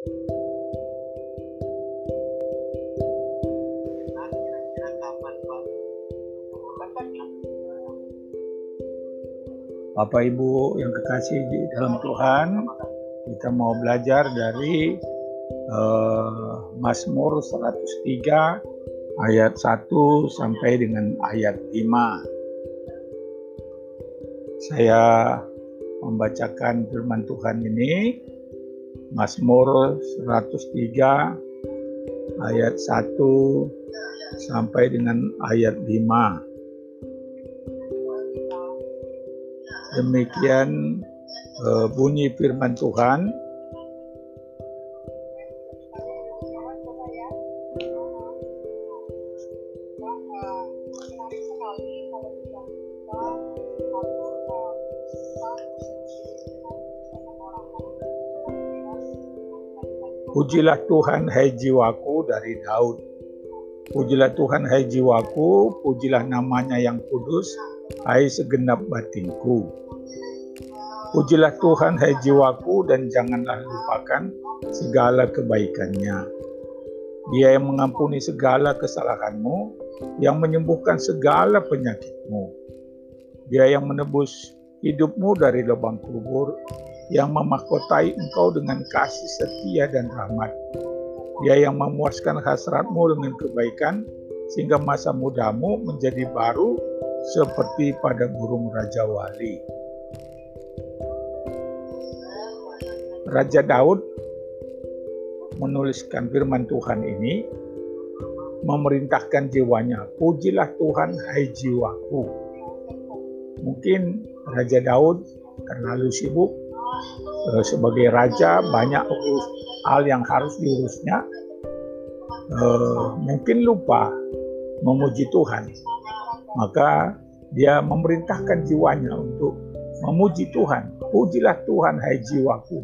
Bapak Ibu yang kekasih di dalam Tuhan, kita mau belajar dari uh, Mazmur 103 ayat 1 sampai dengan ayat 5. Saya membacakan firman Tuhan ini Mazmur 103 ayat 1 sampai dengan ayat 5. Demikian uh, bunyi firman Tuhan. Pujilah Tuhan hai jiwaku dari Daud. Pujilah Tuhan hai jiwaku, pujilah namanya yang kudus, hai segenap batinku. Pujilah Tuhan hai jiwaku dan janganlah lupakan segala kebaikannya. Dia yang mengampuni segala kesalahanmu, yang menyembuhkan segala penyakitmu. Dia yang menebus hidupmu dari lubang kubur, yang memahkotai engkau dengan kasih setia dan rahmat. Dia yang memuaskan hasratmu dengan kebaikan, sehingga masa mudamu menjadi baru seperti pada burung Raja Wali. Raja Daud menuliskan firman Tuhan ini memerintahkan jiwanya, pujilah Tuhan hai jiwaku. Mungkin Raja Daud terlalu sibuk sebagai raja banyak hal yang harus diurusnya. Eh, mungkin lupa memuji Tuhan. Maka dia memerintahkan jiwanya untuk memuji Tuhan. Pujilah Tuhan hai jiwaku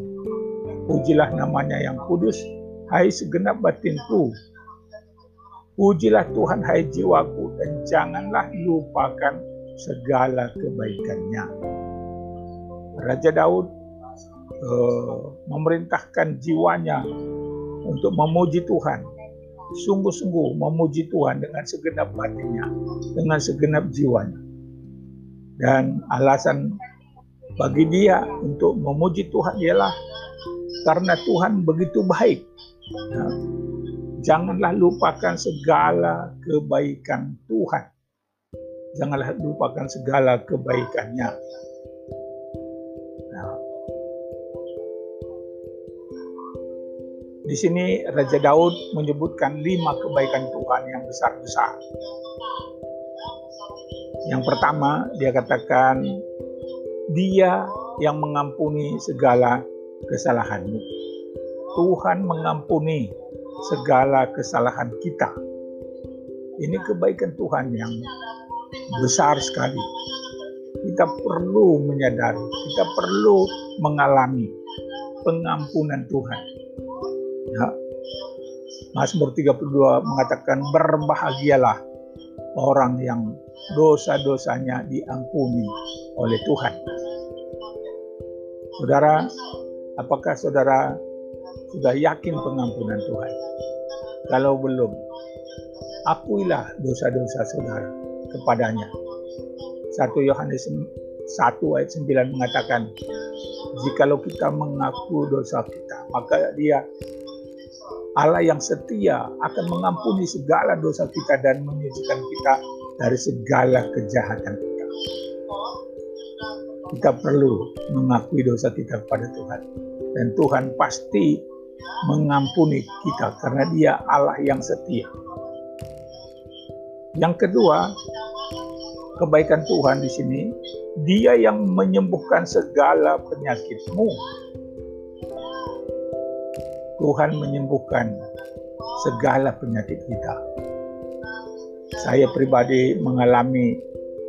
Pujilah namanya yang kudus, hai segenap batinku. Pujilah Tuhan hai jiwaku dan janganlah lupakan segala kebaikannya. Raja Daud memerintahkan jiwanya untuk memuji Tuhan. Sungguh-sungguh memuji Tuhan dengan segenap batinnya, dengan segenap jiwanya. Dan alasan bagi dia untuk memuji Tuhan ialah karena Tuhan begitu baik. Ya. Janganlah lupakan segala kebaikan Tuhan. Janganlah lupakan segala kebaikannya. Di sini Raja Daud menyebutkan lima kebaikan Tuhan yang besar-besar. Yang pertama, dia katakan, Dia yang mengampuni segala kesalahanmu. Tuhan mengampuni segala kesalahan kita. Ini kebaikan Tuhan yang besar sekali. Kita perlu menyadari, kita perlu mengalami pengampunan Tuhan. Ya. Mazmur 32 mengatakan berbahagialah orang yang dosa-dosanya diampuni oleh Tuhan. Saudara, Apakah saudara sudah yakin pengampunan Tuhan? Kalau belum, akuilah dosa-dosa saudara kepadanya. 1 Yohanes 1 ayat 9 mengatakan, jikalau kita mengaku dosa kita, maka dia Allah yang setia akan mengampuni segala dosa kita dan menyucikan kita dari segala kejahatan kita. Kita perlu mengakui dosa kita kepada Tuhan dan Tuhan pasti mengampuni kita karena Dia Allah yang setia. Yang kedua, kebaikan Tuhan di sini, Dia yang menyembuhkan segala penyakitmu. Tuhan menyembuhkan segala penyakit kita. Saya pribadi mengalami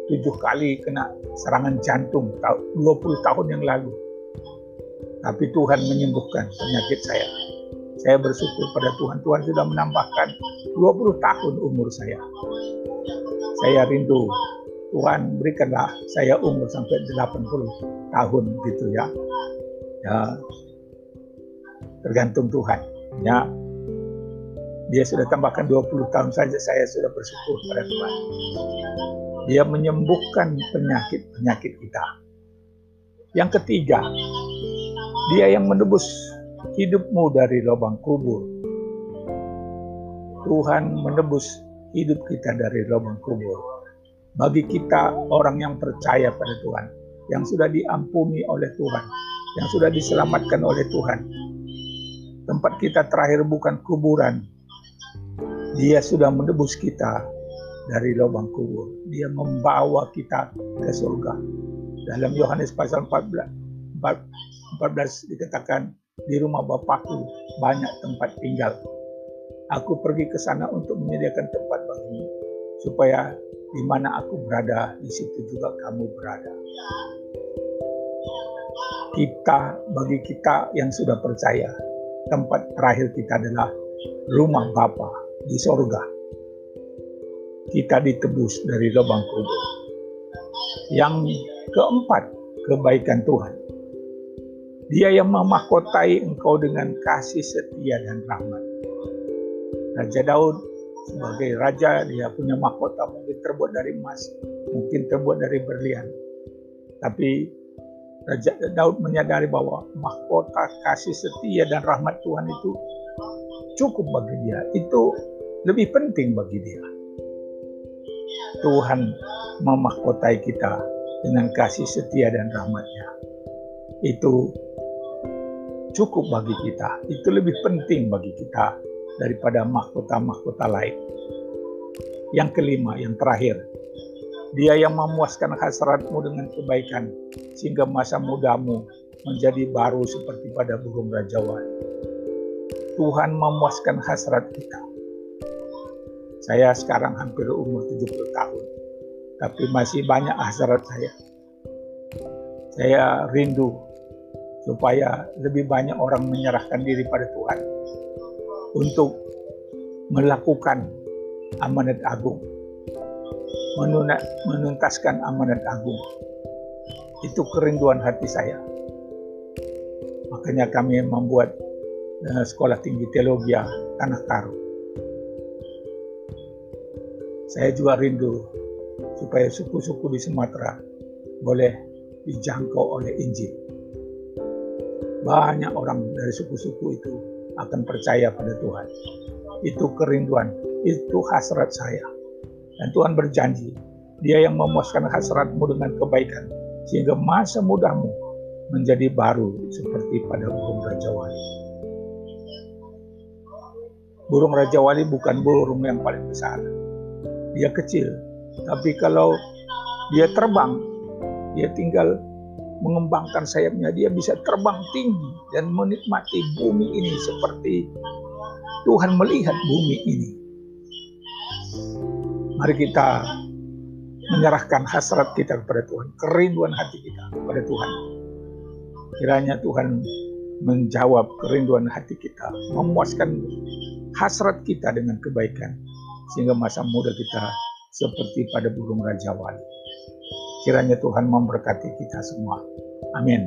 tujuh kali kena serangan jantung 20 tahun yang lalu tapi Tuhan menyembuhkan penyakit saya. Saya bersyukur pada Tuhan. Tuhan sudah menambahkan 20 tahun umur saya. Saya rindu Tuhan berikanlah saya umur sampai 80 tahun gitu ya. Ya. Tergantung Tuhan. Ya, dia sudah tambahkan 20 tahun saja saya sudah bersyukur pada Tuhan. Dia menyembuhkan penyakit-penyakit kita. Yang ketiga, dia yang menebus hidupmu dari lubang kubur. Tuhan menebus hidup kita dari lubang kubur. Bagi kita orang yang percaya pada Tuhan, yang sudah diampuni oleh Tuhan, yang sudah diselamatkan oleh Tuhan. Tempat kita terakhir bukan kuburan, dia sudah menebus kita dari lubang kubur. Dia membawa kita ke surga. Dalam Yohanes pasal 14, 14 dikatakan, di rumah Bapakku banyak tempat tinggal. Aku pergi ke sana untuk menyediakan tempat bagimu, supaya di mana aku berada, di situ juga kamu berada. Kita, bagi kita yang sudah percaya, tempat terakhir kita adalah rumah Bapa di sorga. Kita ditebus dari lubang kubur. Yang keempat, kebaikan Tuhan. Dia yang memahkotai engkau dengan kasih setia dan rahmat. Raja Daud sebagai raja dia punya mahkota mungkin terbuat dari emas, mungkin terbuat dari berlian. Tapi Raja Daud menyadari bahwa mahkota kasih setia dan rahmat Tuhan itu cukup bagi dia. Itu lebih penting bagi dia. Tuhan memahkotai kita dengan kasih setia dan rahmatnya. Itu cukup bagi kita. Itu lebih penting bagi kita daripada mahkota-mahkota lain. Yang kelima, yang terakhir, dia yang memuaskan hasratmu dengan kebaikan, sehingga masa mudamu menjadi baru seperti pada burung rajawan. Tuhan memuaskan hasrat kita. Saya sekarang hampir umur 70 tahun, tapi masih banyak hasrat saya. Saya rindu supaya lebih banyak orang menyerahkan diri pada Tuhan untuk melakukan amanat agung, menuntaskan amanat agung. Itu kerinduan hati saya. Makanya kami membuat Eh, Sekolah Tinggi Teologi Tanah Karo. Saya juga rindu supaya suku-suku di Sumatera boleh dijangkau oleh Injil. Banyak orang dari suku-suku itu akan percaya pada Tuhan. Itu kerinduan, itu hasrat saya. Dan Tuhan berjanji, dia yang memuaskan hasratmu dengan kebaikan, sehingga masa mudahmu menjadi baru seperti pada burung Raja Wali. Burung Raja Wali bukan burung yang paling besar. Dia kecil. Tapi kalau dia terbang, dia tinggal mengembangkan sayapnya. Dia bisa terbang tinggi dan menikmati bumi ini seperti Tuhan melihat bumi ini. Mari kita menyerahkan hasrat kita kepada Tuhan, kerinduan hati kita kepada Tuhan. Kiranya Tuhan menjawab kerinduan hati kita, memuaskan hasrat kita dengan kebaikan, sehingga masa muda kita seperti pada burung Raja Wali. Kiranya Tuhan memberkati kita semua. Amin.